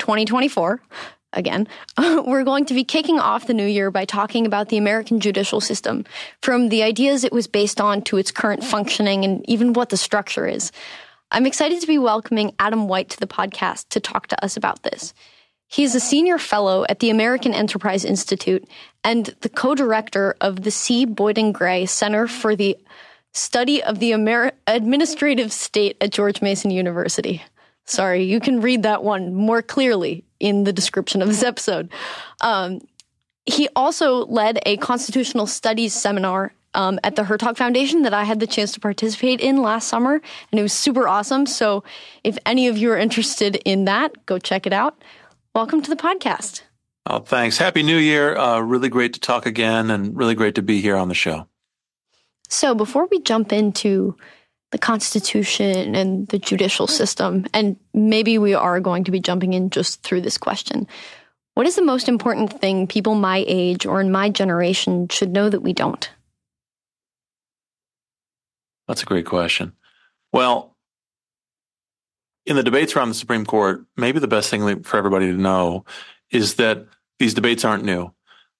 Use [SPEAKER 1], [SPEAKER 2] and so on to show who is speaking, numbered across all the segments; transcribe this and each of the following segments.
[SPEAKER 1] 2024, again, we're going to be kicking off the new year by talking about the American judicial system, from the ideas it was based on to its current functioning and even what the structure is. I'm excited to be welcoming Adam White to the podcast to talk to us about this. He is a senior fellow at the American Enterprise Institute and the co-director of the C. Boyden Gray Center for the Study of the Administrative State at George Mason University. Sorry, you can read that one more clearly in the description of this episode. Um, he also led a constitutional studies seminar um, at the Hertog Foundation that I had the chance to participate in last summer, and it was super awesome. So, if any of you are interested in that, go check it out. Welcome to the podcast.
[SPEAKER 2] Oh, thanks. Happy New Year. Uh, really great to talk again, and really great to be here on the show.
[SPEAKER 1] So, before we jump into the Constitution and the judicial system, and maybe we are going to be jumping in just through this question. What is the most important thing people my age or in my generation should know that we don't?
[SPEAKER 2] That's a great question. Well, in the debates around the Supreme Court, maybe the best thing for everybody to know is that these debates aren't new,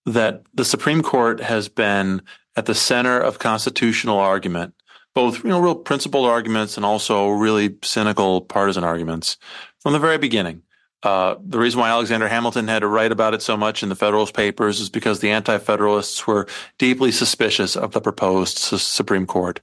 [SPEAKER 2] that the Supreme Court has been at the center of constitutional argument both, you know, real principled arguments and also really cynical partisan arguments from the very beginning. Uh, the reason why Alexander Hamilton had to write about it so much in the Federalist Papers is because the Anti-Federalists were deeply suspicious of the proposed Supreme Court.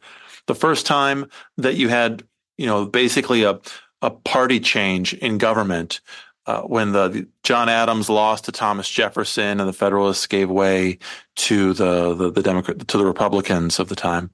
[SPEAKER 2] The first time that you had, you know, basically a a party change in government uh, when the John Adams lost to Thomas Jefferson and the Federalists gave way to the the, the Democrat to the Republicans of the time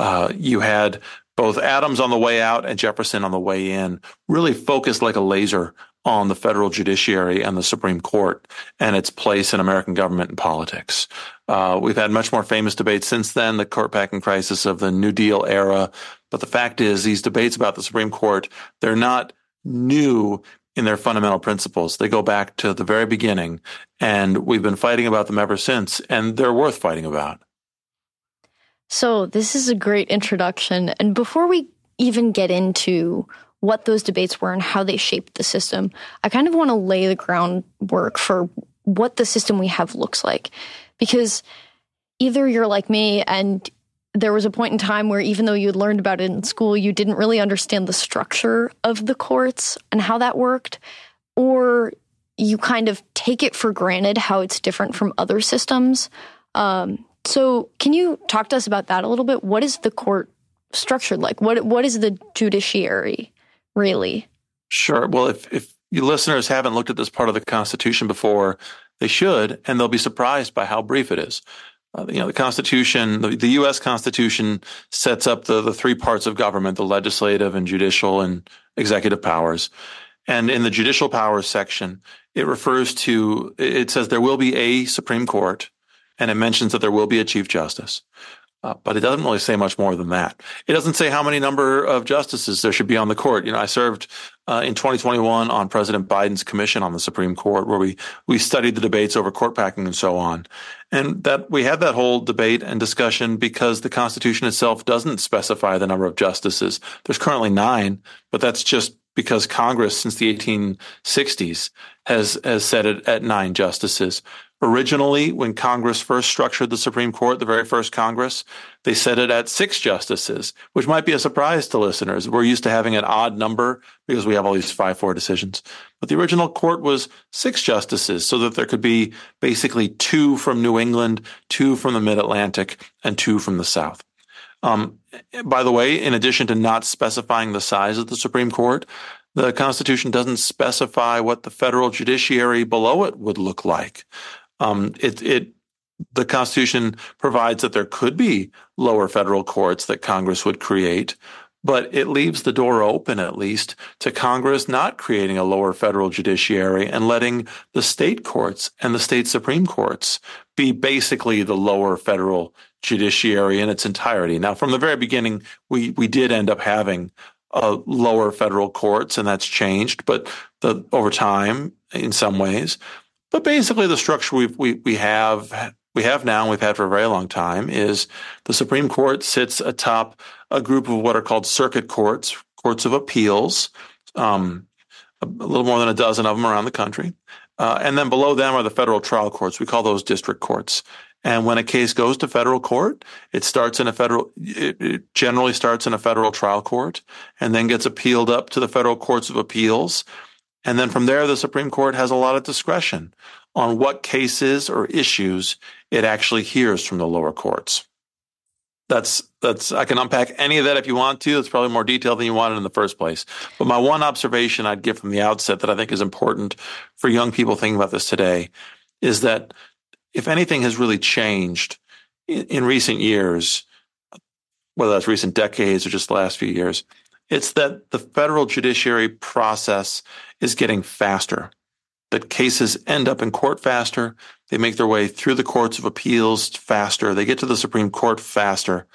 [SPEAKER 2] uh, you had both Adams on the way out and Jefferson on the way in, really focused like a laser on the federal judiciary and the Supreme Court and its place in American government and politics. Uh, we've had much more famous debates since then, the court packing crisis of the New Deal era. But the fact is, these debates about the Supreme Court, they're not new in their fundamental principles. They go back to the very beginning, and we've been fighting about them ever since, and they're worth fighting about.
[SPEAKER 1] So, this is a great introduction. And before we even get into what those debates were and how they shaped the system, I kind of want to lay the groundwork for what the system we have looks like. Because either you're like me and there was a point in time where even though you had learned about it in school, you didn't really understand the structure of the courts and how that worked, or you kind of take it for granted how it's different from other systems. Um, so, can you talk to us about that a little bit? What is the court structured like? What what is the judiciary really?
[SPEAKER 2] Sure. Well, if if you listeners haven't looked at this part of the Constitution before, they should, and they'll be surprised by how brief it is. Uh, you know, the Constitution, the, the, U.S. Constitution sets up the, the three parts of government, the legislative and judicial and executive powers. And in the judicial powers section, it refers to, it says there will be a Supreme Court and it mentions that there will be a chief justice. Uh, but it doesn't really say much more than that. It doesn't say how many number of justices there should be on the court. You know, I served uh, in 2021 on President Biden's commission on the Supreme Court, where we we studied the debates over court packing and so on, and that we had that whole debate and discussion because the Constitution itself doesn't specify the number of justices. There's currently nine, but that's just because Congress, since the 1860s, has has set it at nine justices. Originally, when Congress first structured the Supreme Court, the very first Congress, they set it at six justices, which might be a surprise to listeners. We're used to having an odd number because we have all these 5-4 decisions. But the original court was six justices so that there could be basically two from New England, two from the mid-Atlantic, and two from the South. Um, by the way, in addition to not specifying the size of the Supreme Court, the Constitution doesn't specify what the federal judiciary below it would look like. Um, it, it, the Constitution provides that there could be lower federal courts that Congress would create, but it leaves the door open, at least, to Congress not creating a lower federal judiciary and letting the state courts and the state Supreme Courts be basically the lower federal judiciary in its entirety. Now, from the very beginning, we, we did end up having uh, lower federal courts, and that's changed, but the, over time, in some ways. But basically, the structure we we we have we have now and we've had for a very long time is the Supreme Court sits atop a group of what are called circuit courts, courts of appeals, um, a, little more than a dozen of them around the country. Uh, and then below them are the federal trial courts. We call those district courts. And when a case goes to federal court, it starts in a federal, it, it generally starts in a federal trial court and then gets appealed up to the federal courts of appeals. And then from there, the Supreme Court has a lot of discretion on what cases or issues it actually hears from the lower courts. That's that's I can unpack any of that if you want to. It's probably more detailed than you wanted in the first place. But my one observation I'd give from the outset that I think is important for young people thinking about this today is that if anything has really changed in, in recent years, whether that's recent decades or just the last few years, it's that the federal judiciary process is getting faster that cases end up in court faster. They make their way through the courts of appeals faster. They get to the Supreme Court faster.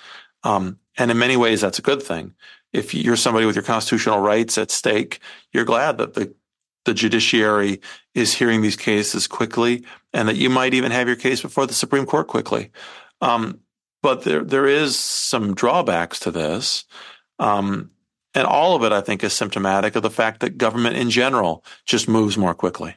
[SPEAKER 2] Um, and in many ways, that's a good thing. If you're somebody with your constitutional rights at stake, you're glad that the the judiciary is hearing these cases quickly, and that you might even have your case before the Supreme Court quickly. Um, but there there is some drawbacks to this. Um, and all of it, I think, is symptomatic of the fact that government in general just moves more quickly.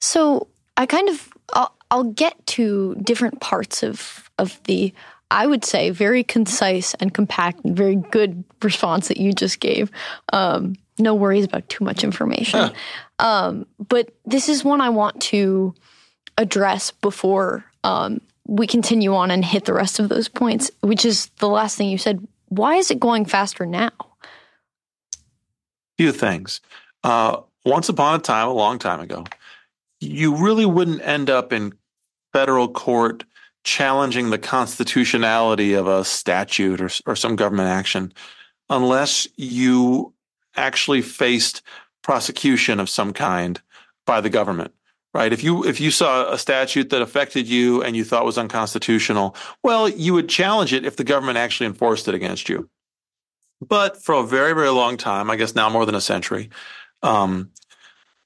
[SPEAKER 1] So I kind of I'll, I'll get to different parts of of the I would say very concise and compact and very good response that you just gave. Um, no worries about too much information. Um, but this is one I want to address before um, we continue on and hit the rest of those points, which is the last thing you said. Why is it going faster now?
[SPEAKER 2] Few things. Uh, once upon a time, a long time ago, you really wouldn't end up in federal court challenging the constitutionality of a statute or, or some government action unless you actually faced prosecution of some kind by the government right. If you if you saw a statute that affected you and you thought was unconstitutional well you would challenge it if the government actually enforced it against you. But for a very very long time i guess now more than a century um,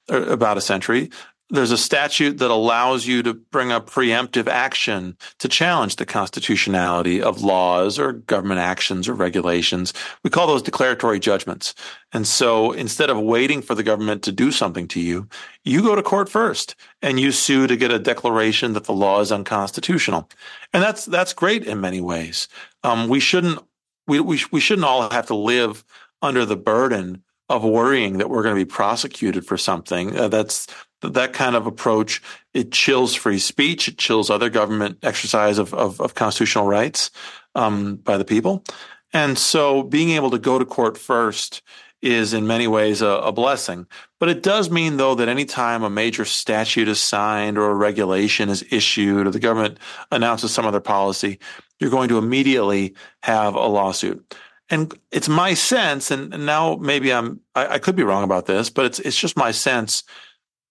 [SPEAKER 2] about a century there's a statute that allows you to bring a preemptive action to challenge the constitutionality of laws or government actions or regulations. We call those declaratory judgments. And so instead of waiting for the government to do something to you, you go to court first and you sue to get a declaration that the law is unconstitutional. And that's, that's great in many ways. Um, we shouldn't, we, we, we shouldn't all have to live under the burden of worrying that we're going to be prosecuted for something. Uh, that's that kind of approach it chills free speech, it chills other government exercise of of, of constitutional rights um, by the people, and so being able to go to court first is in many ways a, a, blessing. But it does mean, though, that anytime a major statute is signed or a regulation is issued or the government announces some other policy, you're going to immediately have a lawsuit. And it's my sense, and now maybe I'm I, I could be wrong about this, but it's it's just my sense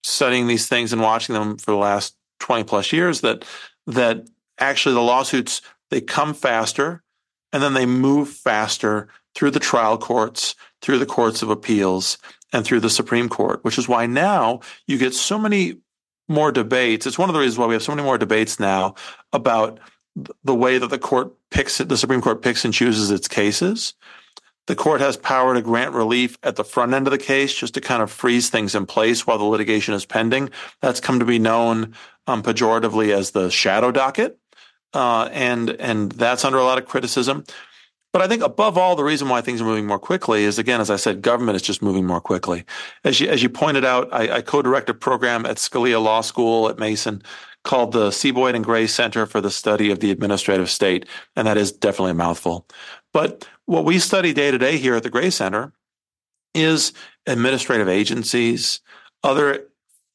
[SPEAKER 2] studying these things and watching them for the last 20 plus years that that actually the lawsuits they come faster and then they move faster through the trial courts, through the courts of appeals, and through the Supreme Court, which is why now you get so many more debates. It's one of the reasons why we have so many more debates now about the way that the court picks it, the Supreme Court picks and chooses its cases. The court has power to grant relief at the front end of the case just to kind of freeze things in place while the litigation is pending. That's come to be known um, pejoratively as the shadow docket. Uh, and and that's under a lot of criticism. But I think above all, the reason why things are moving more quickly is again, as I said, government is just moving more quickly. As you as you pointed out, I, I co-direct a program at Scalia Law School at Mason called the C. Boyden Gray Center for the Study of the Administrative State, and that is definitely a mouthful. But what we study day to day here at the Gray Center is administrative agencies, other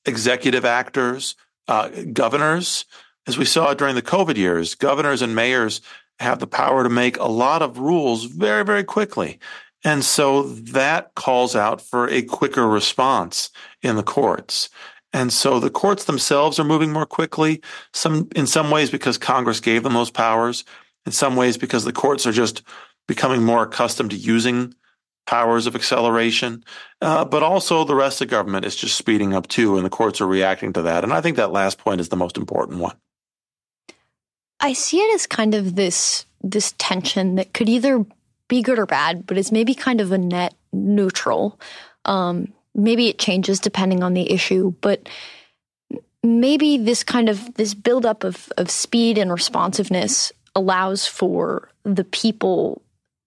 [SPEAKER 2] executive actors, uh, governors. As we saw during the COVID years, governors and mayors have the power to make a lot of rules very, very quickly. And so that calls out for a quicker response in the courts. And so the courts themselves are moving more quickly, some in some ways because Congress gave them those powers, in some ways because the courts are just becoming more accustomed to using powers of acceleration. Uh, but also the rest of government is just speeding up too, and the courts are reacting to that. And I think that last point is the most important one.
[SPEAKER 1] I see it as kind of this this tension that could either be good or bad, but it's maybe kind of a net neutral. Um, maybe it changes depending on the issue, but maybe this kind of this buildup of of speed and responsiveness allows for the people,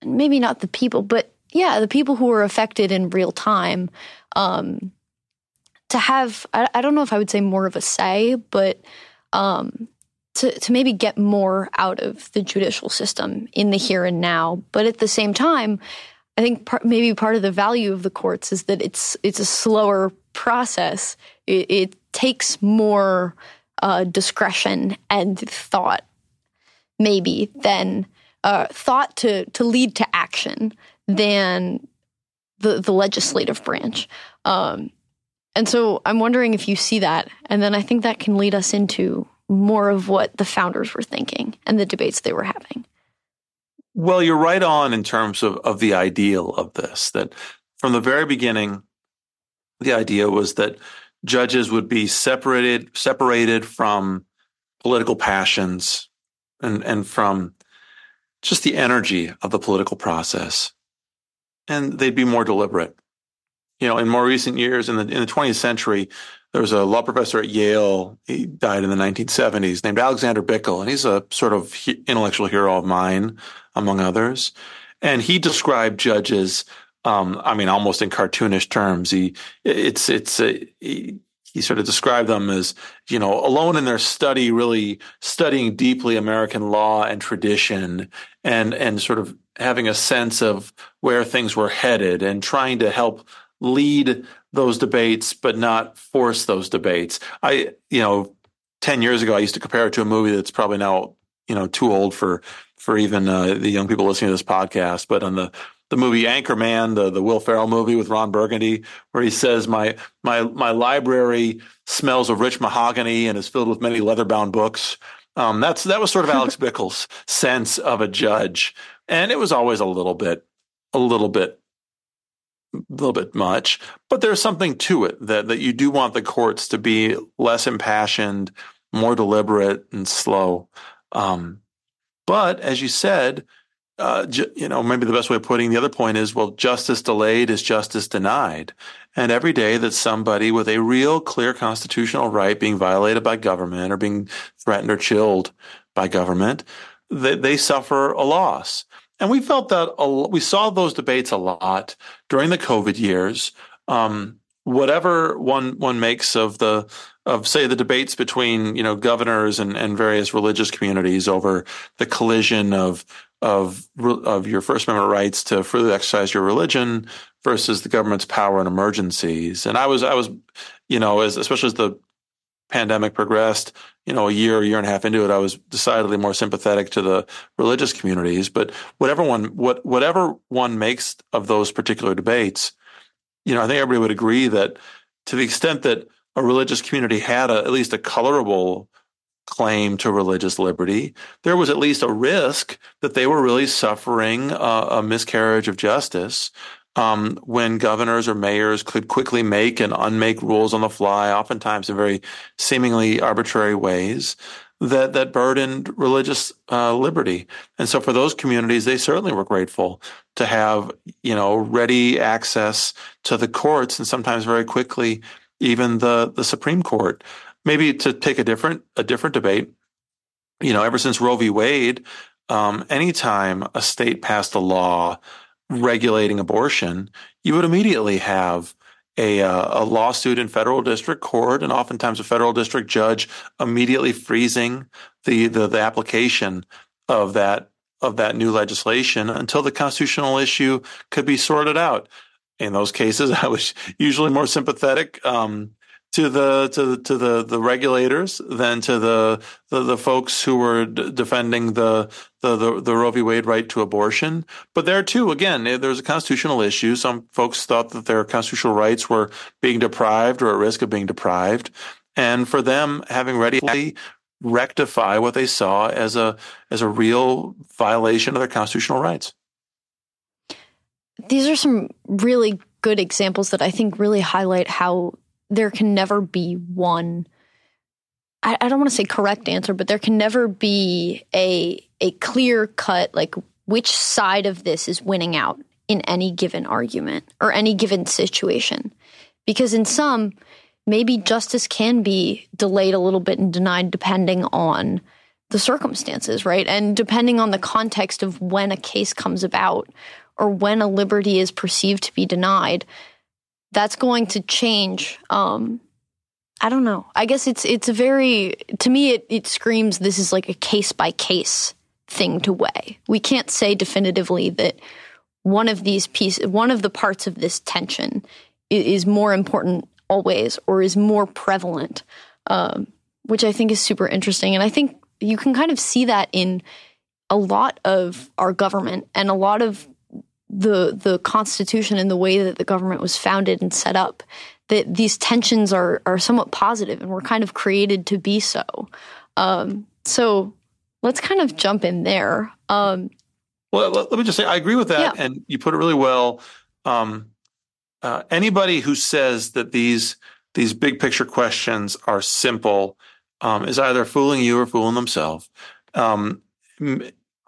[SPEAKER 1] maybe not the people, but yeah, the people who are affected in real time, um, to have I, I, don't know if I would say more of a say, but um, to, to maybe get more out of the judicial system in the here and now. But at the same time, I think maybe part of the value of the courts is that it's it's a slower process. It, it takes more uh, discretion and thought, maybe than uh, thought to to lead to action than the the legislative branch. Um, and so I'm wondering if you see that, and then I think that can lead us into more of what the founders were thinking and the debates they were having.
[SPEAKER 2] Well, you're right on in terms of, of the ideal of this, that from the very beginning, the idea was that judges would be separated, separated from political passions and, and from just the energy of the political process. And they'd be more deliberate. You know, in more recent years, in the, in the 20th century, there was a law professor at Yale. He died in the 1970s, named Alexander Bickel, and he's a sort of intellectual hero of mine, among others. And he described judges, um, I mean, almost in cartoonish terms. He, it's, it's, a, he, he sort of described them as, you know, alone in their study, really studying deeply American law and tradition and, and sort of having a sense of where things were headed and trying to help lead those debates, but not force those debates. I, you know, 10 years ago, I used to compare it to a movie that's probably now, you know, too old for, for even uh, the young people listening to this podcast. But on the, the movie Anchorman, the, the Will Ferrell movie with Ron Burgundy, where he says, my, my, my library smells of rich mahogany and is filled with many leather bound books. Um, that's, that was sort of Alex Bickel's sense of a judge. And it was always a little bit, a little bit a little bit much, but there's something to it that, that you do want the courts to be less impassioned, more deliberate and slow. Um, but as you said, uh, ju- you know, maybe the best way of putting the other point is, well, justice delayed is justice denied. And every day that somebody with a real clear constitutional right being violated by government or being threatened or chilled by government, they, they suffer a loss. And we felt that a, we saw those debates a lot during the COVID years. Um, whatever one one makes of the of say the debates between you know governors and, and various religious communities over the collision of of of your First Amendment rights to freely exercise your religion versus the government's power in emergencies. And I was I was you know as especially as the pandemic progressed, you know, a year, a year and a half into it, I was decidedly more sympathetic to the religious communities. But whatever one, what, whatever one makes of those particular debates, you know, I think everybody would agree that to the extent that a religious community had a, at least a colorable claim to religious liberty, there was at least a risk that they were really suffering a, a miscarriage of justice um, when governors or mayors could quickly make and unmake rules on the fly, oftentimes in very seemingly arbitrary ways that that burdened religious uh, liberty. And so for those communities, they certainly were grateful to have you know ready access to the courts and sometimes very quickly even the the Supreme Court. Maybe to take a different a different debate. You know, ever since Roe v. Wade, um, anytime a state passed a law regulating abortion, you would immediately have a, uh, a lawsuit in federal district court and oftentimes a federal district judge immediately freezing the, the, the application of that of that new legislation until the constitutional issue could be sorted out. In those cases, I was usually more sympathetic um, to the to to the the regulators than to the the, the folks who were d- defending the, the the the Roe v. Wade right to abortion. But there too, again, eh, there's a constitutional issue. Some folks thought that their constitutional rights were being deprived or at risk of being deprived, and for them, having ready rectify what they saw as a as a real violation of their constitutional rights.
[SPEAKER 1] These are some really good examples that I think really highlight how there can never be one I, I don't want to say correct answer, but there can never be a a clear cut like which side of this is winning out in any given argument or any given situation. Because in some, maybe justice can be delayed a little bit and denied depending on the circumstances, right? And depending on the context of when a case comes about or when a liberty is perceived to be denied, that's going to change. Um, I don't know. I guess it's it's a very to me it it screams this is like a case by case thing to weigh. We can't say definitively that one of these pieces, one of the parts of this tension is, more important always or is more prevalent, um, which I think is super interesting. And I think you can kind of see that in a lot of our government and a lot of the the Constitution and the way that the government was founded and set up, that these tensions are are somewhat positive and were kind of created to be so. Um, so let's kind of jump in there. Um,
[SPEAKER 2] well, let, me just say I agree with that, yeah. and you put it really well. Um, uh, anybody who says that these these big picture questions are simple um, is either fooling you or fooling themselves. Um,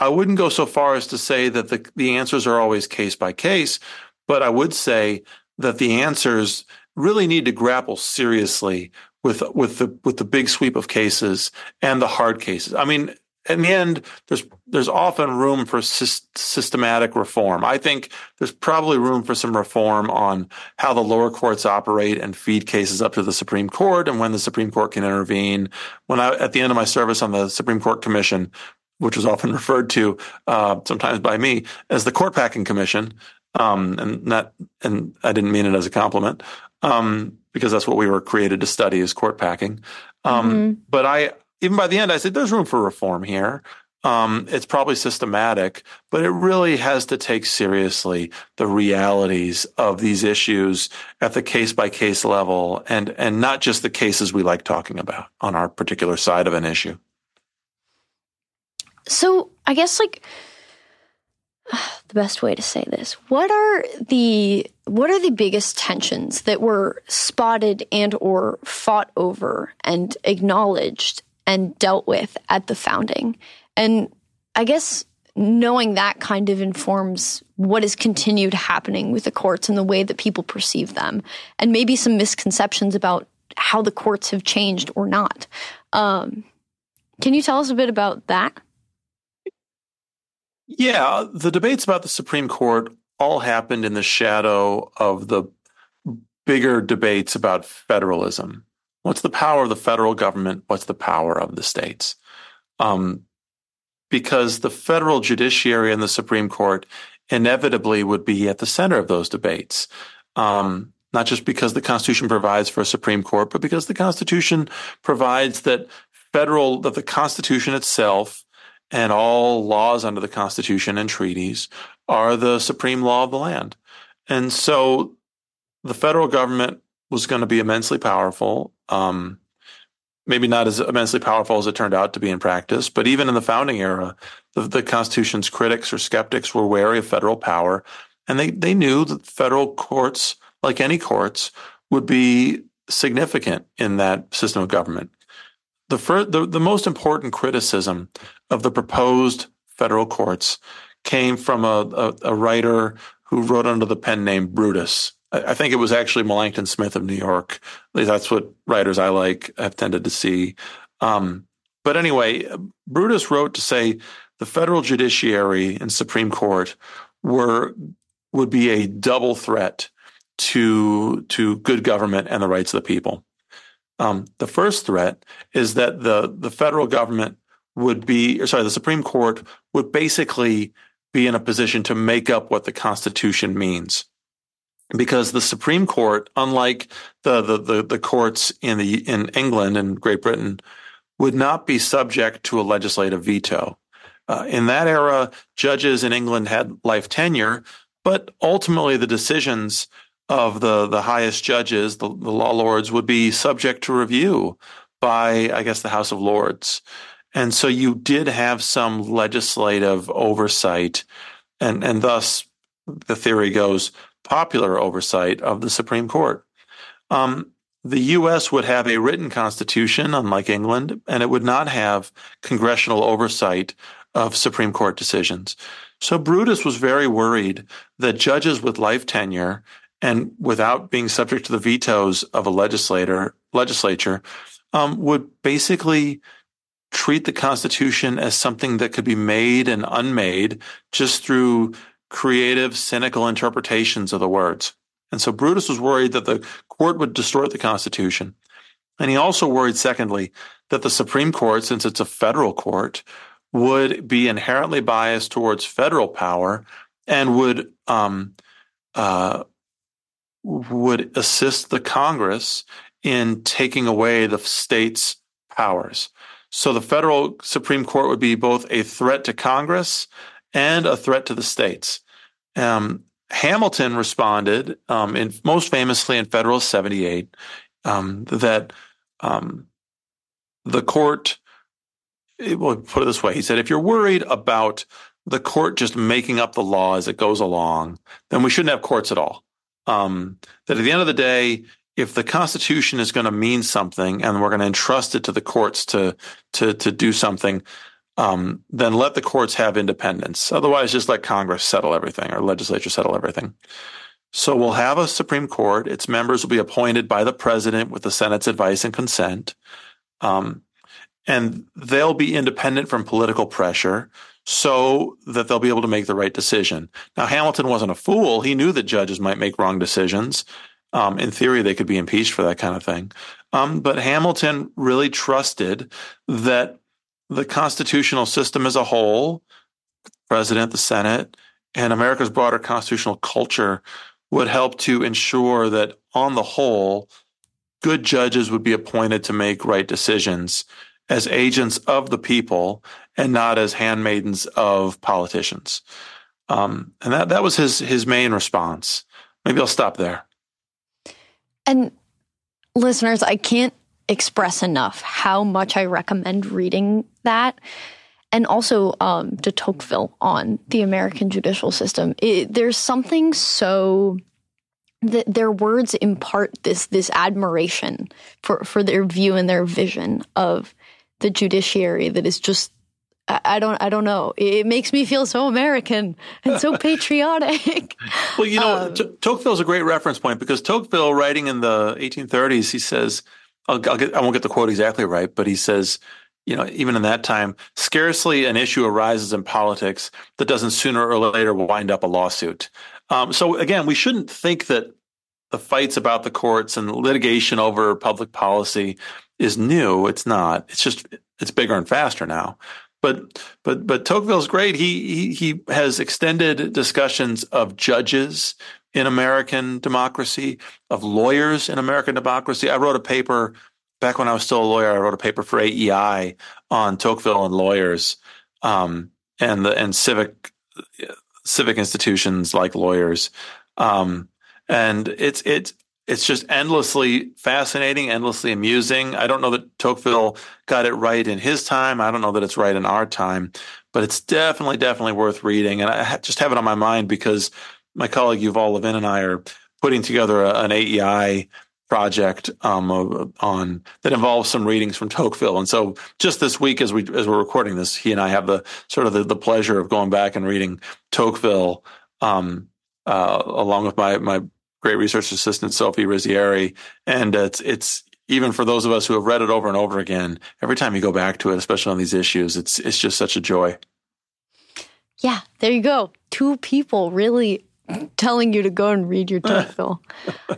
[SPEAKER 2] I wouldn't go so far as to say that the, the answers are always case by case, but I would say that the answers really need to grapple seriously with with the with the big sweep of cases and the hard cases. I mean, in the end, there's there's often room for sy- systematic reform. I think there's probably room for some reform on how the lower courts operate and feed cases up to the Supreme Court and when the Supreme Court can intervene. When I at the end of my service on the Supreme Court Commission, which was often referred to uh, sometimes by me as the court packing commission. Um, and that, and I didn't mean it as a compliment, um, because that's what we were created to study is court packing. Um, mm-hmm. but I, even by the end, I said, there's room for reform here. Um, it's probably systematic, but it really has to take seriously the realities of these issues at the case by case level and, and not just the cases we like talking about on our particular side of an issue.
[SPEAKER 1] So I guess like the best way to say this what are the what are the biggest tensions that were spotted and or fought over and acknowledged and dealt with at the founding? And i guess knowing that kind of informs what is continued happening with the courts and the way that people perceive them and maybe some misconceptions about how the courts have changed or not. Um, can you tell us a bit about that
[SPEAKER 2] yeah, the debates about the Supreme Court all happened in the shadow of the bigger debates about federalism. What's the power of the federal government? What's the power of the states? Um, because the federal judiciary and the Supreme Court inevitably would be at the center of those debates. Um, not just because the Constitution provides for a Supreme Court, but because the Constitution provides that federal, that the Constitution itself and all laws under the Constitution and treaties are the supreme law of the land. And so the federal government was going to be immensely powerful. Um, maybe not as immensely powerful as it turned out to be in practice, but even in the founding era, the, the Constitution's critics or skeptics were wary of federal power. And they, they knew that federal courts, like any courts, would be significant in that system of government. The, first, the, the most important criticism of the proposed federal courts came from a, a, a writer who wrote under the pen name Brutus. I, think it was actually Melancton Smith of New York. That's what writers I like have tended to see. Um, but anyway, Brutus wrote to say the federal judiciary and Supreme Court were would be a double threat to to good government and the rights of the people. Um, the first threat is that the the federal government would be, or sorry, the Supreme Court would basically be in a position to make up what the Constitution means. because the Supreme Court, unlike the, the, the, the, courts in the, in England and Great Britain, would not be subject to a legislative veto. Uh, in that era, judges in England had life tenure, but ultimately the decisions of the, the highest judges, the, the law lords, would be subject to review by, I guess, the House of Lords. And so you did have some legislative oversight and, and thus the theory goes popular oversight of the Supreme Court. Um, the U.S. would have a written constitution, unlike England, and it would not have congressional oversight of Supreme Court decisions. So Brutus was very worried that judges with life tenure and without being subject to the vetoes of a legislator legislature um, would basically treat the Constitution as something that could be made and unmade just through creative, cynical interpretations of the words. And so Brutus was worried that the court would distort the Constitution. And he also worried, secondly, that the Supreme Court, since it's a federal court, would be inherently biased towards federal power and would um, uh, would assist the Congress in taking away the states' powers. So the federal Supreme Court would be both a threat to Congress and a threat to the states. Um, Hamilton responded, um, in, most famously in Federalist 78, um, that um, the court, well, put it this way, he said, if you're worried about the court just making up the law as it goes along, then we shouldn't have courts at all. Um, that at the end of the day, if the Constitution is going to mean something and we're going to entrust it to the courts to to to do something, um, then let the courts have independence. Otherwise, just let Congress settle everything or legislature settle everything. So we'll have a Supreme Court. Its members will be appointed by the president with the Senate's advice and consent. Um, and they'll be independent from political pressure so that they'll be able to make the right decision. Now, Hamilton wasn't a fool. He knew that judges might make wrong decisions. Um, in theory, they could be impeached for that kind of thing. Um, but Hamilton really trusted that the constitutional system as a whole, president, the Senate, and America's broader constitutional culture would help to ensure that on the whole, good judges would be appointed to make right decisions as agents of the people and not as handmaidens of politicians. Um, and that, that was his, his main response. Maybe I'll stop there.
[SPEAKER 1] And listeners, I can't express enough how much I recommend reading that. And also um, de Tocqueville on the American judicial system. It, there's something so that their words impart this this admiration for for their view and their vision of the judiciary that is just I don't I don't know. It makes me feel so American and so patriotic.
[SPEAKER 2] well, you know, um, Tocqueville's a great reference point because Tocqueville, writing in the 1830s, he says, I'll, I'll get, I won't get the quote exactly right, but he says, you know, even in that time, scarcely an issue arises in politics that doesn't sooner or later wind up a lawsuit. Um, so again, we shouldn't think that the fights about the courts and litigation over public policy is new. It's not. It's just it's bigger and faster now. But but but Tocqueville's great. He he he has extended discussions of judges in American democracy, of lawyers in American democracy. I wrote a paper back when I was still a lawyer. I wrote a paper for AEI on Tocqueville and lawyers, um, and the and civic civic institutions like lawyers. Um, and it's it's it's just endlessly fascinating, endlessly amusing. I don't know that Tocqueville got it right in his time. I don't know that it's right in our time, but it's definitely, definitely worth reading. And I just have it on my mind because my colleague Yuval Levin and I are putting together a, an AEI project um, on that involves some readings from Tocqueville. And so, just this week, as we as we're recording this, he and I have the sort of the, the pleasure of going back and reading Tocqueville um, uh, along with my my great research assistant Sophie Rizzieri, and it's it's even for those of us who have read it over and over again. Every time you go back to it, especially on these issues, it's it's just such a joy.
[SPEAKER 1] Yeah, there you go. Two people really telling you to go and read your Tocqueville.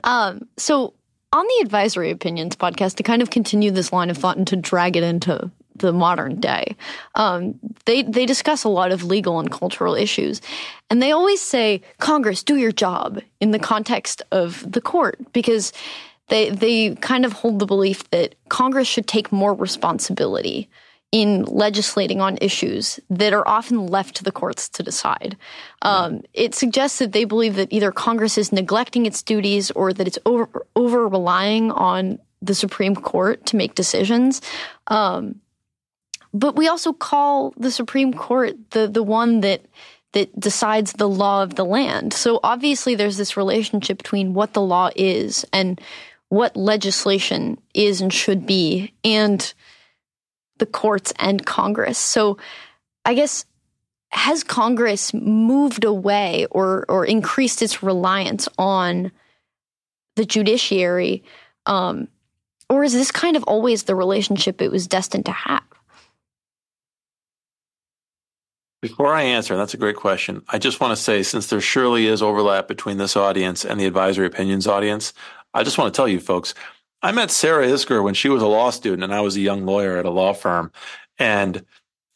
[SPEAKER 1] um, so on the advisory opinions podcast, to kind of continue this line of thought and to drag it into the modern day. Um, they they discuss a lot of legal and cultural issues, and they always say, "Congress, do your job" in the context of the court because they they kind of hold the belief that Congress should take more responsibility in legislating on issues that are often left to the courts to decide. Um, it suggests that they believe that either Congress is neglecting its duties or that it's over, over relying on the Supreme Court to make decisions. Um, but we also call the Supreme Court the the one that that decides the law of the land. So obviously, there's this relationship between what the law is and what legislation is and should be, and the courts and Congress. So I guess has Congress moved away or or increased its reliance on the judiciary, um, or is this kind of always the relationship it was destined to have?
[SPEAKER 2] Before I answer, that's a great question. I just want to say, since there surely is overlap between this audience and the advisory opinions audience, I just want to tell you folks, I met Sarah Isgur when she was a law student and I was a young lawyer at a law firm. And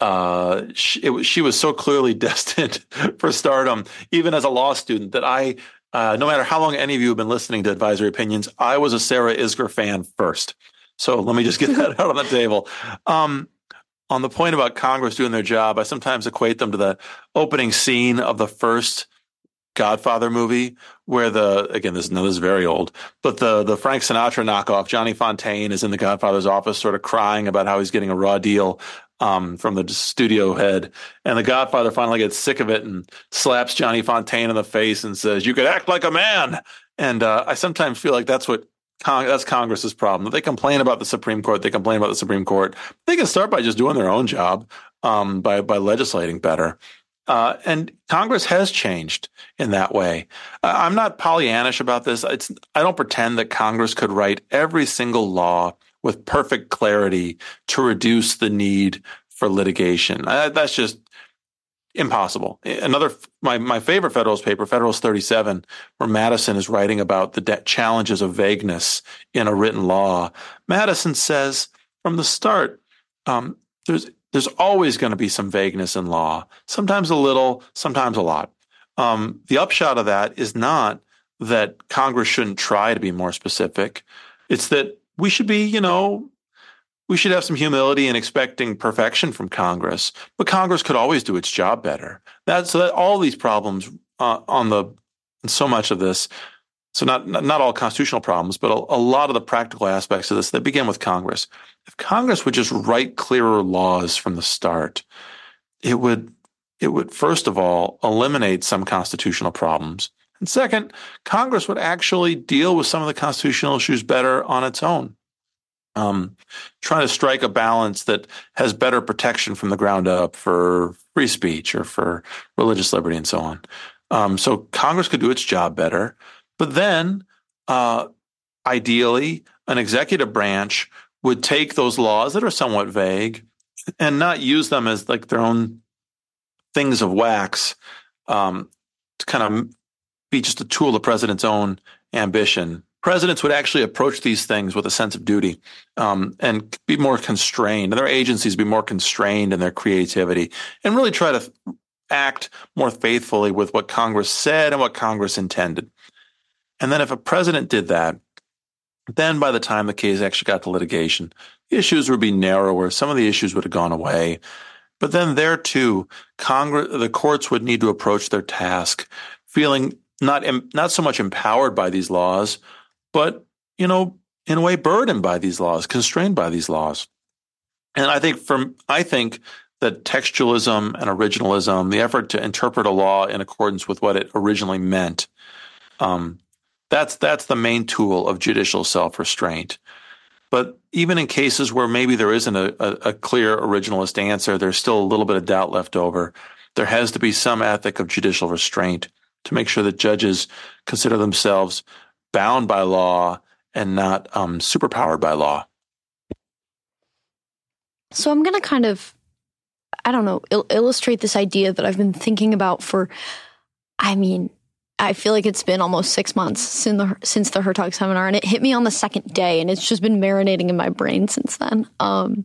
[SPEAKER 2] uh, she, it, she was so clearly destined for stardom, even as a law student, that I, uh, no matter how long any of you have been listening to Advisory Opinions, I was a Sarah Isgur fan first. So let me just get that out on the table. Um, on the point about Congress doing their job, I sometimes equate them to the opening scene of the first Godfather movie where the again this no, this is very old, but the the Frank Sinatra knockoff Johnny Fontane is in the Godfather's office, sort of crying about how he's getting a raw deal um, from the studio head, and the Godfather finally gets sick of it and slaps Johnny Fontane in the face and says, "You could act like a man." And uh, I sometimes feel like that's what That's Congress's problem. They complain about the Supreme Court. They complain about the Supreme Court. They can start by just doing their own job um, by by legislating better. Uh, and Congress has changed in that way. Uh, I'm not Pollyannish about this. It's, I don't pretend that Congress could write every single law with perfect clarity to reduce the need for litigation. That's just impossible. Another, my, my favorite Federalist paper, Federalist 37, where Madison is writing about the de- challenges of vagueness in a written law. Madison says from the start, um, there's there's always going to be some vagueness in law, sometimes a little, sometimes a lot. Um, the upshot of that is not that Congress shouldn't try to be more specific. It's that we should be, you know, we should have some humility in expecting perfection from Congress, but Congress could always do its job better. That so that all these problems uh, on the so much of this so not not all constitutional problems, but a, a, lot of the practical aspects of this that begin with Congress. If Congress would just write clearer laws from the start, it would it would first of all eliminate some constitutional problems. And second, Congress would actually deal with some of the constitutional issues better on its own. Um, trying to strike a balance that has better protection from the ground up for free speech or for religious liberty and so on. Um, so Congress could do its job better. But then, uh, ideally, an executive branch would take those laws that are somewhat vague and not use them as like their own things of wax um, to kind of be just a tool of the president's own ambition. Presidents would actually approach these things with a sense of duty um, and be more constrained, and their agencies be more constrained in their creativity, and really try to act more faithfully with what Congress said and what Congress intended. And then if a president did that, then by the time the case actually got to litigation, the issues would be narrower. Some of the issues would have gone away. But then there too, Congress, the courts would need to approach their task feeling not, not so much empowered by these laws, but, you know, in a way burdened by these laws, constrained by these laws. And I think from, I think that textualism and originalism, the effort to interpret a law in accordance with what it originally meant, um, that's that's the main tool of judicial self-restraint. But even in cases where maybe there isn't a, a, a, clear originalist answer, there's still a little bit of doubt left over. There has to be some ethic of judicial restraint to make sure that judges consider themselves bound by law and not um, superpowered by law.
[SPEAKER 1] So I'm going to kind of, I don't know, il- illustrate this idea that I've been thinking about for, I mean, I feel like it's been almost six months since the since the seminar, and it hit me on the second day, and it's just been marinating in my brain since then. Um,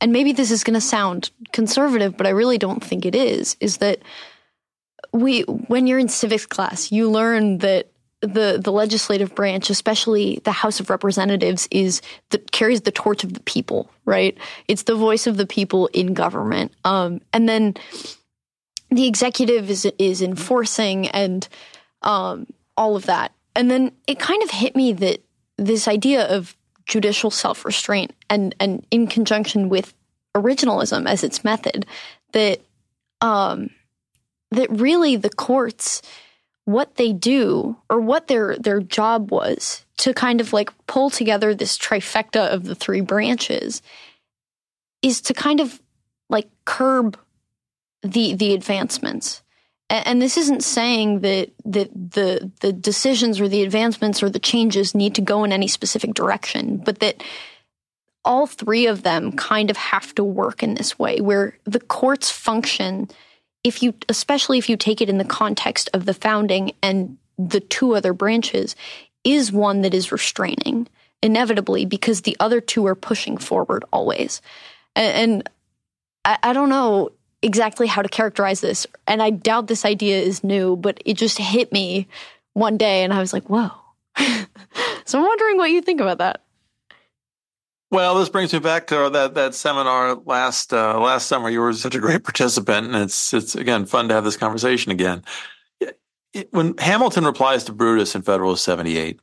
[SPEAKER 1] and maybe this is going to sound conservative, but I really don't think it is, is that we, when you're in civics class, you learn that the the legislative branch, especially the House of Representatives, is the, carries the torch of the people, right? It's the voice of the people in government, um, and then the executive is is enforcing and um, all of that. And then it kind of hit me that this idea of judicial self restraint and and in conjunction with originalism as its method, that um, that really the courts what they do or what their their job was to kind of like pull together this trifecta of the three branches is to kind of like curb the the advancements. And this isn't saying that that the the decisions or the advancements or the changes need to go in any specific direction but that all three of them kind of have to work in this way where the courts function if you especially if you take it in the context of the founding and the two other branches is one that is restraining inevitably because the other two are pushing forward always. And, I, I don't know exactly how to characterize this and i doubt this idea is new but it just hit me one day and i was like whoa. So i'm wondering what you think about that
[SPEAKER 2] well, this brings me back to that that seminar last uh, last summer. You were such a great participant, and it's it's again fun to have this conversation again. When Hamilton replies to Brutus in Federalist seventy eight,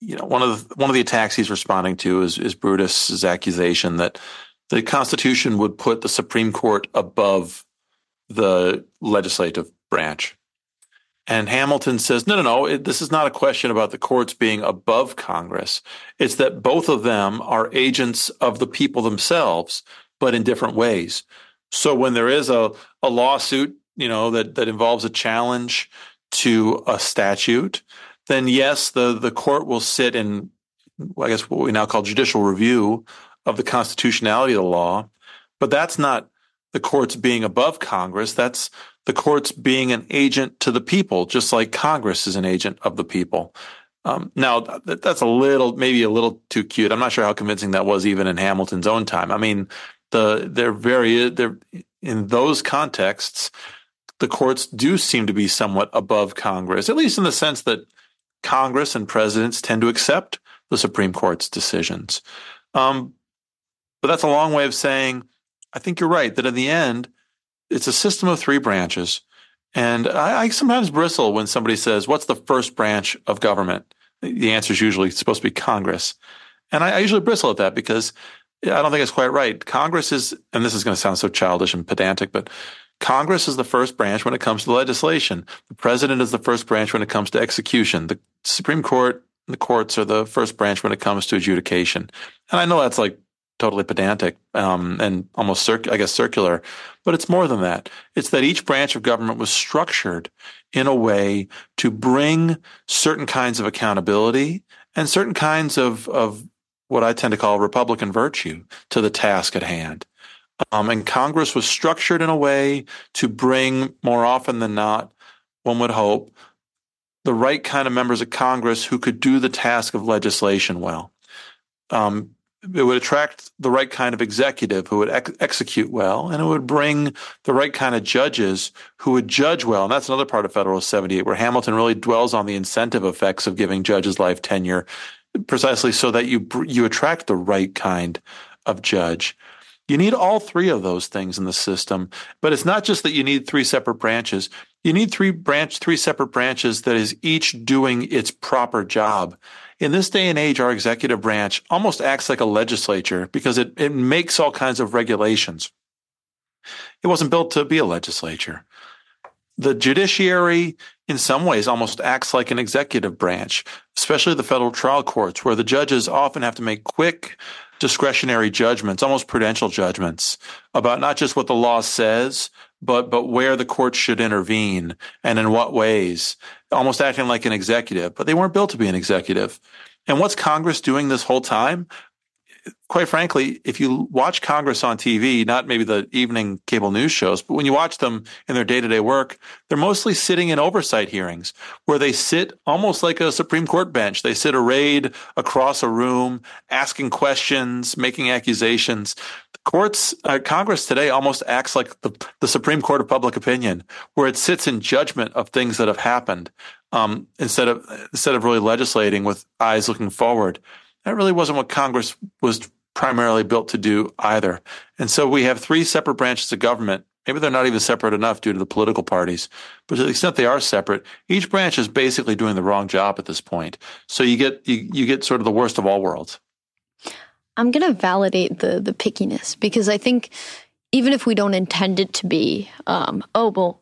[SPEAKER 2] you know one of the one of the attacks he's responding to is is Brutus's accusation that the Constitution would put the Supreme Court above the legislative branch. And Hamilton says, no, no, no, it, this is not a question about the courts being above Congress. It's that both of them are agents of the people themselves, but in different ways. So when there is a, a lawsuit, you know, that, that involves a challenge to a statute, then yes, the, the court will sit in, I guess what we now call judicial review of the constitutionality of the law. But that's not the courts being above Congress. That's the courts being an agent to the people, just like Congress is an agent of the people. Um, now, that's a little, maybe a little too cute. I'm not sure how convincing that was even in Hamilton's own time. I mean, the they're very they're in those contexts, the courts do seem to be somewhat above Congress, at least in the sense that Congress and presidents tend to accept the Supreme Court's decisions. Um, but that's a long way of saying, I think you're right that in the end, it's a system of three branches. And I, I, sometimes bristle when somebody says, What's the first branch of government? The answer is usually supposed to be Congress. And I, I usually bristle at that because I don't think it's quite right. Congress is, and this is going to sound so childish and pedantic, but Congress is the first branch when it comes to legislation. The president is the first branch when it comes to execution. The Supreme Court, the courts are the first branch when it comes to adjudication. And I know that's like totally pedantic um, and almost, circ- I guess, circular. But it's more than that. It's that each branch of government was structured in a way to bring certain kinds of accountability and certain kinds of, of what I tend to call Republican virtue to the task at hand. Um, and Congress was structured in a way to bring, more often than not, one would hope, the right kind of members of Congress who could do the task of legislation well. Um, it would attract the right kind of executive who would ex- execute well, and it would bring the right kind of judges who would judge well. And that's another part of Federal 78, where Hamilton really dwells on the incentive effects of giving judges life tenure, precisely so that you you attract the right kind of judge. You need all three of those things in the system, but it's not just that you need three separate branches. You need three branch, three separate branches that is each doing its proper job. In this day and age, our executive branch almost acts like a legislature because it, it makes all kinds of regulations. It wasn't built to be a legislature. The judiciary, in some ways, almost acts like an executive branch, especially the federal trial courts, where the judges often have to make quick, discretionary judgments, almost prudential judgments about not just what the law says, but but where the courts should intervene and in what ways, almost acting like an executive. But they weren't built to be an executive. And what's Congress doing this whole time? Quite frankly, if you watch Congress on TV, not maybe the evening cable news shows, but when you watch them in their day to day work, they're mostly sitting in oversight hearings where they sit almost like a Supreme Court bench. They sit arrayed across a room, asking questions, making accusations. courts, uh, Congress today almost acts like the, the Supreme Court of public opinion, where it sits in judgment of things that have happened um, instead of instead of really legislating with eyes looking forward. That really wasn't what Congress was primarily built to do either. And so we have three separate branches of government. Maybe they're not even separate enough due to the political parties, but to the extent they are separate, each branch is basically doing the wrong job at this point. So you get you, you get sort of the worst of all worlds.
[SPEAKER 1] I'm going to validate the the pickiness because I think even if we don't intend it to be, um, oh well,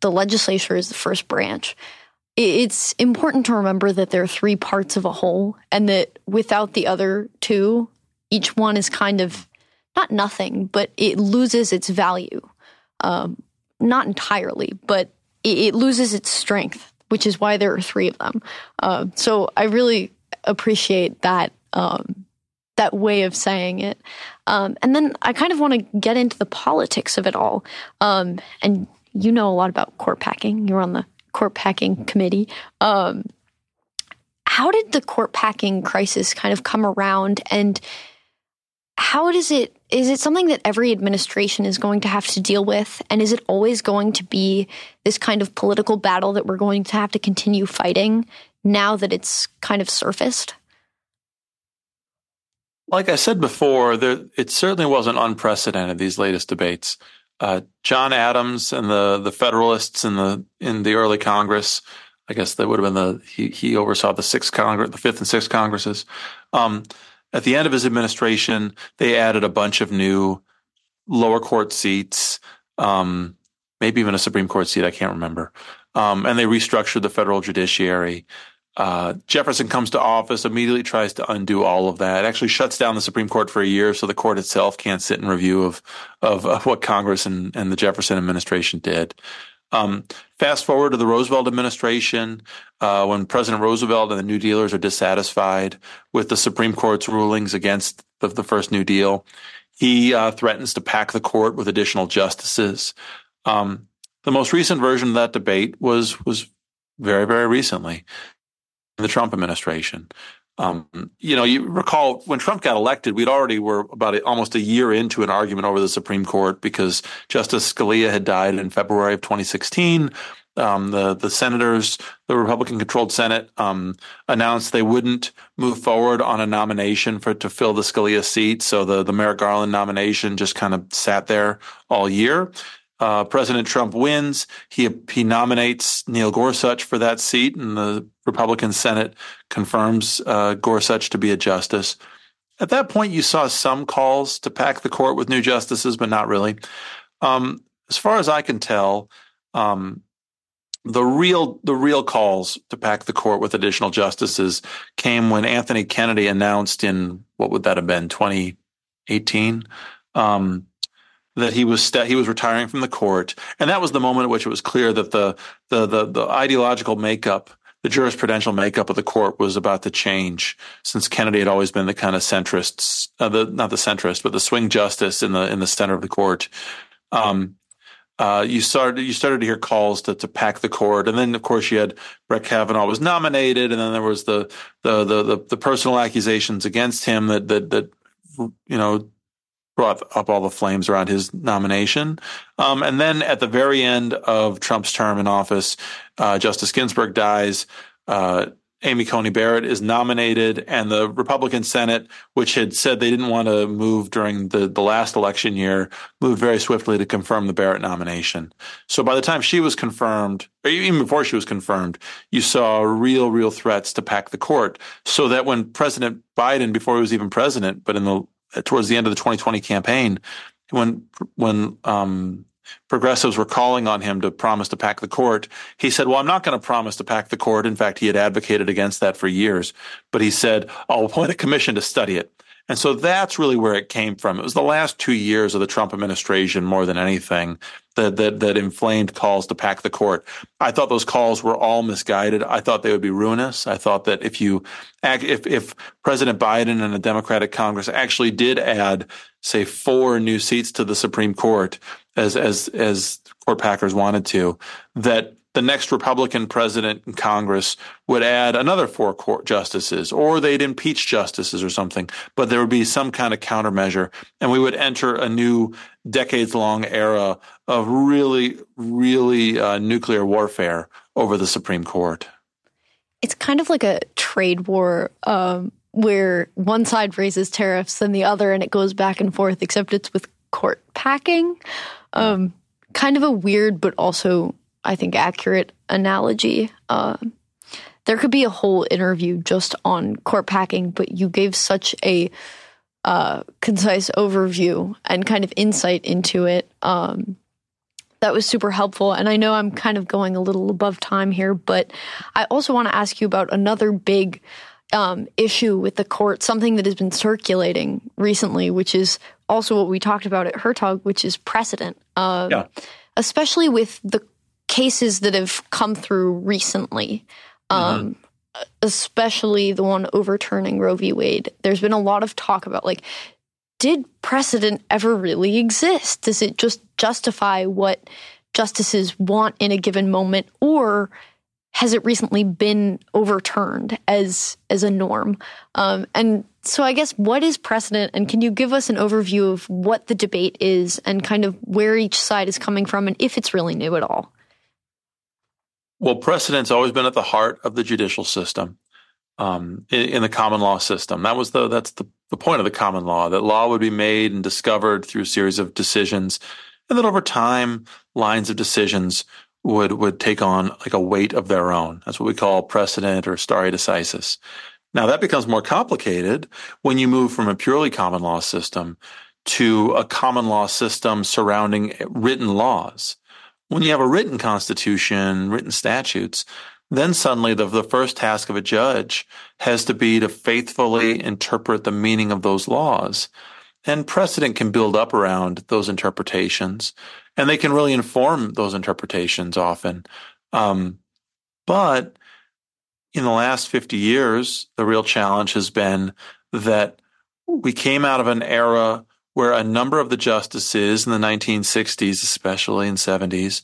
[SPEAKER 1] the legislature is the first branch it's important to remember that there are three parts of a whole and that without the other two, each one is kind of not nothing, but it loses its value. Um, not entirely, but it, it, loses its strength, which is why there are three of them. Uh, so I really appreciate that um, that way of saying it. Um, and then I kind of want to get into the politics of it all. Um, and you know a lot about court packing. You're on the court packing committee. Um, how did the court packing crisis kind of come around and how does it is it something that every administration is going to have to deal with? And is it always going to be this kind of political battle that we're going to have to continue fighting now that it's kind of surfaced?
[SPEAKER 2] Like i said before there, it certainly wasn't unprecedented these latest debates uh, John Adams and the the Federalists in the in the early Congress. I guess that would have been the he he oversaw the sixth Congress, the fifth and sixth Congresses. Um, at the end of his administration, they added a bunch of new lower court seats, um, maybe even a Supreme Court seat. I can't remember. Um, and they restructured the federal judiciary. Uh, Jefferson comes to office, immediately tries to undo all of that. Actually, shuts down the Supreme Court for a year, so the court itself can't sit in review of of, of what Congress and, and the Jefferson administration did. Um, fast forward to the Roosevelt administration, uh, when President Roosevelt and the New Dealers are dissatisfied with the Supreme Court's rulings against the, the first New Deal, he uh, threatens to pack the court with additional justices. Um, the most recent version of that debate was was very very recently the Trump administration. Um, you know, you recall when Trump got elected, we'd already were about a, almost a year into an argument over the Supreme Court because Justice Scalia had died in February of 2016. Um, the the senators, the Republican controlled Senate, um, announced they wouldn't move forward on a nomination for to fill the Scalia seat. So the the Merrick Garland nomination just kind of sat there all year. Uh, President Trump wins. He he nominates Neil Gorsuch for that seat, and the Republican Senate confirms uh, Gorsuch to be a justice. At that point, you saw some calls to pack the court with new justices, but not really. Um, as far as I can tell, um, the real the real calls to pack the court with additional justices came when Anthony Kennedy announced in what would that have been 2018 um, that he was st- he was retiring from the court, and that was the moment at which it was clear that the the the, the ideological makeup, the jurisprudential makeup of the court was about to change. Since Kennedy had always been the kind of centrist, uh, the not the centrist, but the swing justice in the in the center of the court. Um, uh, you started you started to hear calls to, to pack the court, and then of course you had Brett Kavanaugh was nominated, and then there was the the the the, the personal accusations against him that that that you know brought up all the flames around his nomination. Um, and then at the very end of Trump's term in office, uh, Justice Ginsburg dies. Uh, Amy Coney Barrett is nominated, and the Republican Senate, which had said they didn't want to move during the, the last election year, moved very swiftly to confirm the Barrett nomination. So by the time she was confirmed, or even before she was confirmed, you saw real, real threats to pack the court. So that when President Biden, before he was even president, but in the towards the end of the 2020 campaign, when when um, progressives were calling on him to promise to pack the court, he said, "Well, I'm not going to promise to pack the court." In fact, he had advocated against that for years, but he said, "I'll appoint a commission to study it." And so that's really where it came from. It was the last two years of the Trump administration more than anything that, that, that inflamed calls to pack the court. I thought those calls were all misguided. I thought they would be ruinous. I thought that if you, if, if President Biden and the Democratic Congress actually did add, say, four new seats to the Supreme Court as, as, as court packers wanted to, that the next Republican president in Congress would add another four court justices, or they'd impeach justices or something. But there would be some kind of countermeasure, and we would enter a new decades long era of really, really uh, nuclear warfare over the Supreme Court.
[SPEAKER 1] It's kind of like a trade war um, where one side raises tariffs and the other, and it goes back and forth, except it's with court packing. Um, kind of a weird, but also, I think, accurate analogy. Uh, there could be a whole interview just on court packing, but you gave such a uh, concise overview and kind of insight into it. Um, that was super helpful. And I know I'm kind of going a little above time here, but I also want to ask you about another big um, issue with the court, something that has been circulating recently, which is also what we talked about at Hertog, which is precedent. Uh, yeah. Especially with the cases that have come through recently, um, mm-hmm. especially the one overturning Roe v. Wade. There's been a lot of talk about like, did precedent ever really exist? Does it just justify what justices want in a given moment, or has it recently been overturned as as a norm? Um, and so, I guess, what is precedent, and can you give us an overview of what the debate is, and kind of where each side is coming from, and if it's really new at all?
[SPEAKER 2] Well, precedent's always been at the heart of the judicial system, um, in, in, the common law system. That was the that's the, the point of the common law that law would be made and discovered through a series of decisions, and that over time, lines of decisions would would take on like a weight of their own. That's what we call precedent or stare decisis. Now that becomes more complicated when you move from a purely common law system to a common law system surrounding written laws. When you have a written constitution, written statutes, then suddenly the, the first task of a judge has to be to faithfully interpret the meaning of those laws. And precedent can build up around those interpretations and they can really inform those interpretations often. Um, but in the last 50 years, the real challenge has been that we came out of an era where a number of the justices in the 1960s, especially in 70s,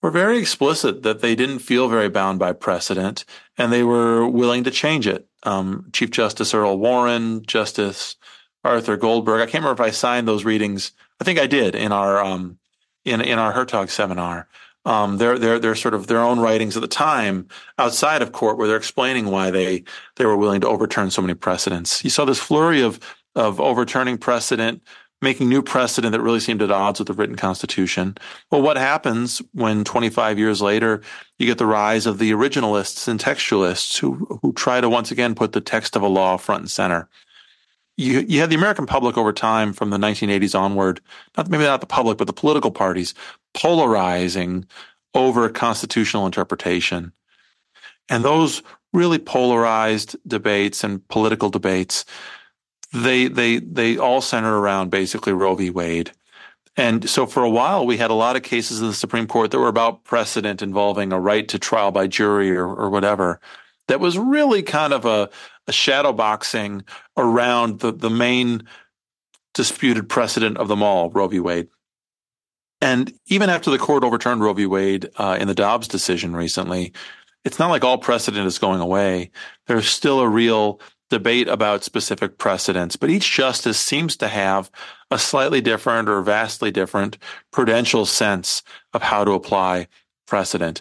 [SPEAKER 2] were very explicit that they didn't feel very bound by precedent and they were willing to change it. Um, Chief Justice Earl Warren, Justice Arthur Goldberg. I can't remember if I signed those readings. I think I did in our um, in in our Hertog seminar. Um, they're they're they're sort of their own writings at the time outside of court where they're explaining why they they were willing to overturn so many precedents. You saw this flurry of of overturning precedent, making new precedent that really seemed at odds with the written constitution. Well, what happens when 25 years later you get the rise of the originalists and textualists who who try to once again put the text of a law front and center? you you had the American public over time from the 1980s onward, not maybe not the public, but the political parties polarizing over constitutional interpretation. And those really polarized debates and political debates, they they they all center around basically Roe v. Wade. And so for a while, we had a lot of cases in the Supreme Court that were about precedent involving a right to trial by jury or, or whatever. That was really kind of a, a shadow boxing around the, the main disputed precedent of them all, Roe v. Wade. And even after the court overturned Roe v. Wade uh, in the Dobbs decision recently, it's not like all precedent is going away. There's still a real debate about specific precedents, but each justice seems to have a slightly different or vastly different prudential sense of how to apply precedent.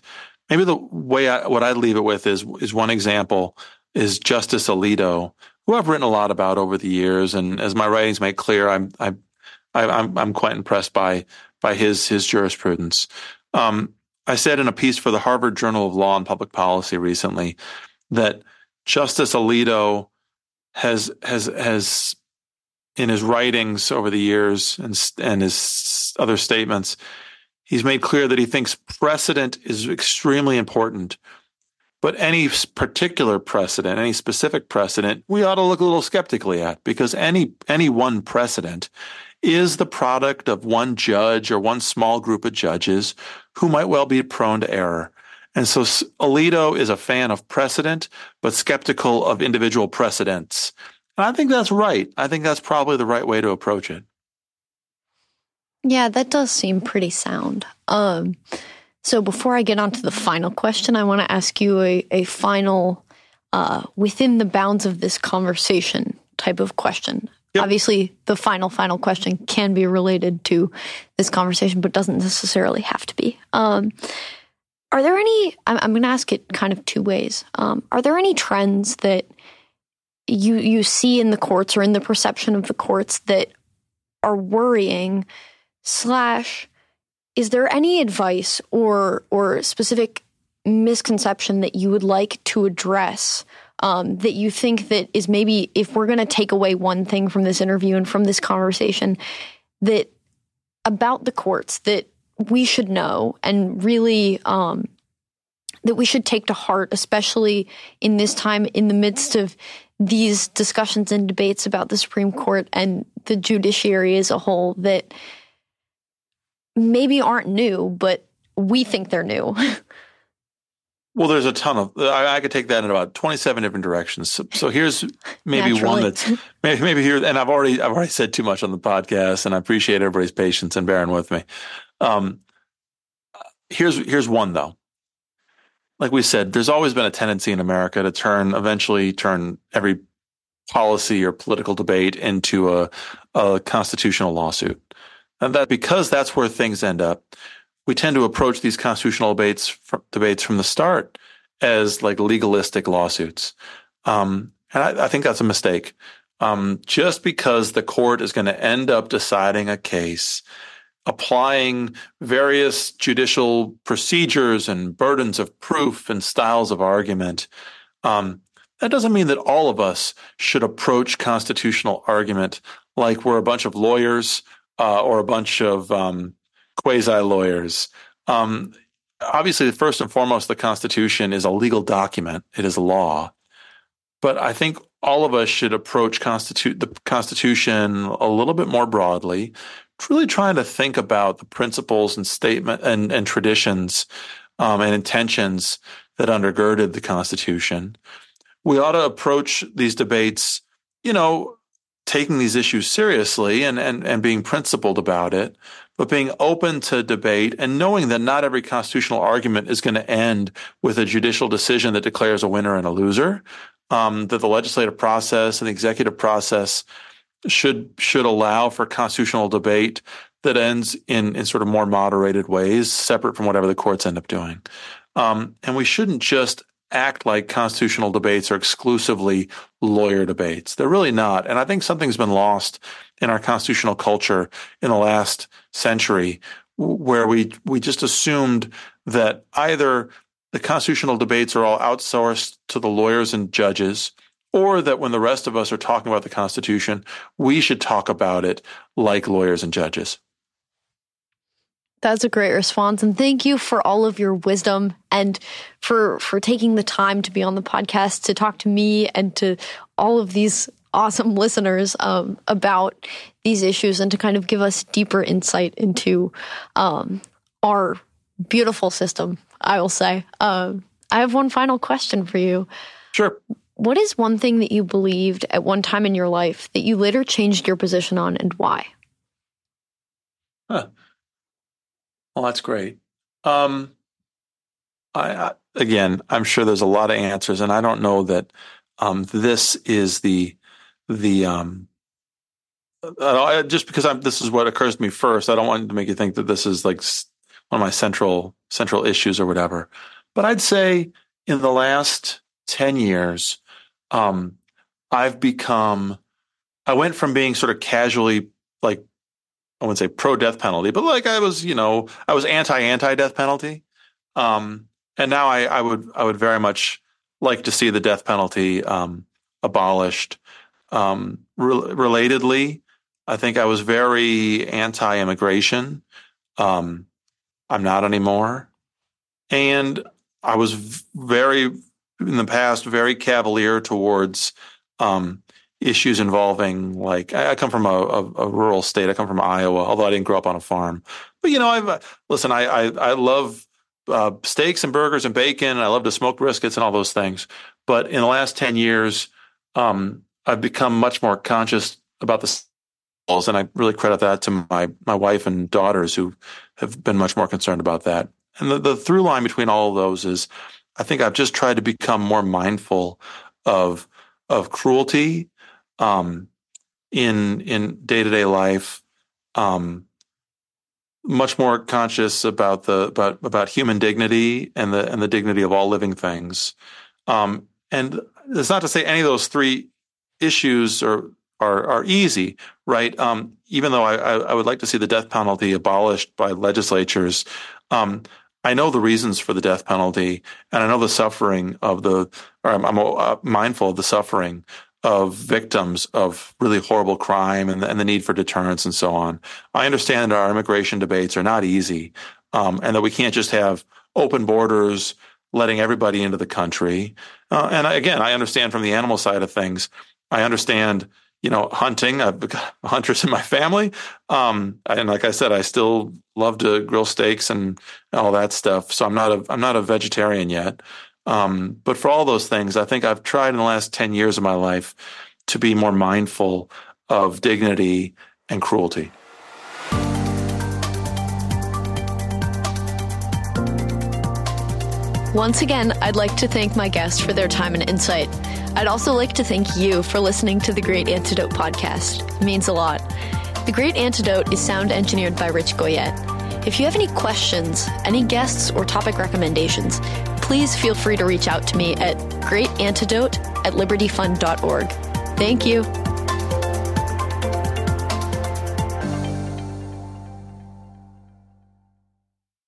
[SPEAKER 2] Maybe the way I, what I'd leave it with is is one example is Justice Alito, who I've written a lot about over the years, and as my writings make clear, I'm I, I'm I'm quite impressed by by his his jurisprudence. Um, I said in a piece for the Harvard Journal of Law and Public Policy recently that Justice Alito has has has in his writings over the years and and his other statements, he's made clear that he thinks precedent is extremely important but any particular precedent, any specific precedent, we ought to look a little skeptically at because any, any one precedent is the product of one judge or one small group of judges who might well be prone to error. And so Alito is a fan of precedent, but skeptical of individual precedents. And I think that's right. I think that's probably the right way to approach it.
[SPEAKER 1] Yeah, that does seem pretty sound. Um, So before I get on to the final question, I want to ask you a, a final, uh, within the bounds of this conversation type of question. Yep. Obviously, the final, final question can be related to this conversation, but doesn't necessarily have to be. Um, are there any, I'm, I'm going to ask it kind of two ways. Um, are there any trends that you, you see in the courts or in the perception of the courts that are worrying slash is there any advice or or specific misconception that you would like to address um, that you think that is maybe if we're going to take away one thing from this interview and from this conversation that about the courts that we should know and really um, that we should take to heart, especially in this time in the midst of these discussions and debates about the Supreme Court and the judiciary as a whole that maybe aren't new, but we think they're new.
[SPEAKER 2] well, there's a ton of. I, I, could take that in about 27 different directions. So, so here's maybe one that's maybe, maybe here. And I've already I've already said too much on the podcast, and I appreciate everybody's patience and bearing with me. Um, here's here's one though. Like we said, there's always been a tendency in America to turn eventually turn every policy or political debate into a, a constitutional lawsuit. And that because that's where things end up, we tend to approach these constitutional debates from, debates from the start as like legalistic lawsuits. Um, and I, I, think that's a mistake. Um, just because the court is going to end up deciding a case, applying various judicial procedures and burdens of proof and styles of argument, um, that doesn't mean that all of us should approach constitutional argument like we're a bunch of lawyers uh, or a bunch of um, quasi lawyers. Um, obviously, first and foremost, the Constitution is a legal document; it is law. But I think all of us should approach constitute the Constitution a little bit more broadly, really trying to think about the principles and statement and, and traditions um, and intentions that undergirded the Constitution. We ought to approach these debates, you know, taking these issues seriously and, and, and being principled about it, but being open to debate and knowing that not every constitutional argument is going to end with a judicial decision that declares a winner and a loser. Um, that the legislative process and the executive process should should allow for constitutional debate that ends in in sort of more moderated ways, separate from whatever the courts end up doing. Um, and we shouldn't just act like constitutional debates are exclusively lawyer debates. They're really not. And I think something's been lost in our constitutional culture in the last century where we, we just assumed that either the constitutional debates are all outsourced to the lawyers and judges, or that when the rest of us are talking about the Constitution, we should talk about it like lawyers and judges.
[SPEAKER 1] That's a great response. And thank you for all of your wisdom and for for taking the time to be on the podcast to talk to me and to all of these awesome listeners um, about these issues and to kind of give us deeper insight into um, our beautiful system, I will say. Um, I have one final question for you.
[SPEAKER 2] Sure.
[SPEAKER 1] What is one thing that you believed at one time in your life that you later changed your position on and why?
[SPEAKER 2] Huh. Well, that's great. Um, I, I, again, I'm sure there's a lot of answers, and I don't know that um, this is the the um, I, just because I'm this is what occurs to me first. I don't want to make you think that this is like one of my central central issues or whatever. But I'd say in the last ten years, um, I've become. I went from being sort of casually like I wouldn't say pro death penalty, but like I was, you know, I was anti anti death penalty. Um, and now I, I, would I would very much like to see the death penalty um, abolished. Um, re- relatedly, I think I was very anti immigration. Um, I'm not anymore, and I was very in the past very cavalier towards um, issues involving like I, come from a, a, a, rural state. I come from Iowa, although I didn't grow up on a farm. But you know, I've uh, listen. I I, I love uh, steaks and burgers and bacon. I love to smoke briskets and all those things. But in the last ten years, um, I've become much more conscious about the and I really credit that to my my wife and daughters who have been much more concerned about that. and the, the through line between all of those is I think I've just tried to become more mindful of of cruelty um, in in day to day life, um, much more conscious about the about about human dignity and the and the dignity of all living things. Um, and it's not to say any of those three issues are are, are easy, right? Um, even though I, I, would like to see the death penalty abolished by legislatures, um, I know the reasons for the death penalty, and I know the suffering of the. I'm, I'm uh, mindful of the suffering of victims of really horrible crime and, and, the need for deterrence and so on. I understand that our immigration debates are not easy, um, and that we can't just have open borders, letting everybody into the country. Uh, and I, again, I understand from the animal side of things. I understand you know, hunting. I've got hunters in my family. Um, and like I said, I still love to grill steaks and all that stuff. So I'm not a, I'm not a vegetarian yet. Um, but for all those things, I think I've tried in the last 10 years of my life to be more mindful of dignity and cruelty.
[SPEAKER 1] Once again, I'd like to thank my guests for their time and insight. I'd also like to thank you for listening to the Great Antidote podcast. It means a lot. The Great Antidote is sound engineered by Rich Goyette. If you have any questions, any guests, or topic recommendations, please feel free to reach out to me at greatantidote at libertyfund.org. Thank you.